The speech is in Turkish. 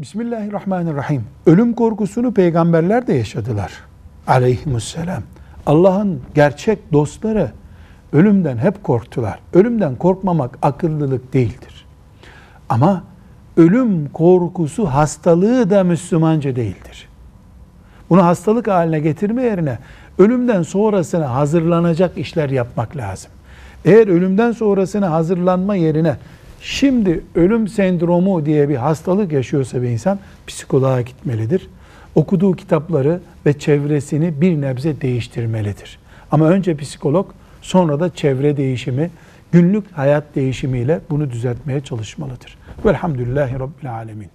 Bismillahirrahmanirrahim. Ölüm korkusunu peygamberler de yaşadılar. Aleyhisselam. Allah'ın gerçek dostları ölümden hep korktular. Ölümden korkmamak akıllılık değildir. Ama ölüm korkusu hastalığı da Müslümanca değildir. Bunu hastalık haline getirme yerine ölümden sonrasına hazırlanacak işler yapmak lazım. Eğer ölümden sonrasına hazırlanma yerine şimdi ölüm sendromu diye bir hastalık yaşıyorsa bir insan psikoloğa gitmelidir. Okuduğu kitapları ve çevresini bir nebze değiştirmelidir. Ama önce psikolog sonra da çevre değişimi, günlük hayat değişimiyle bunu düzeltmeye çalışmalıdır. Velhamdülillahi Rabbil Alemin.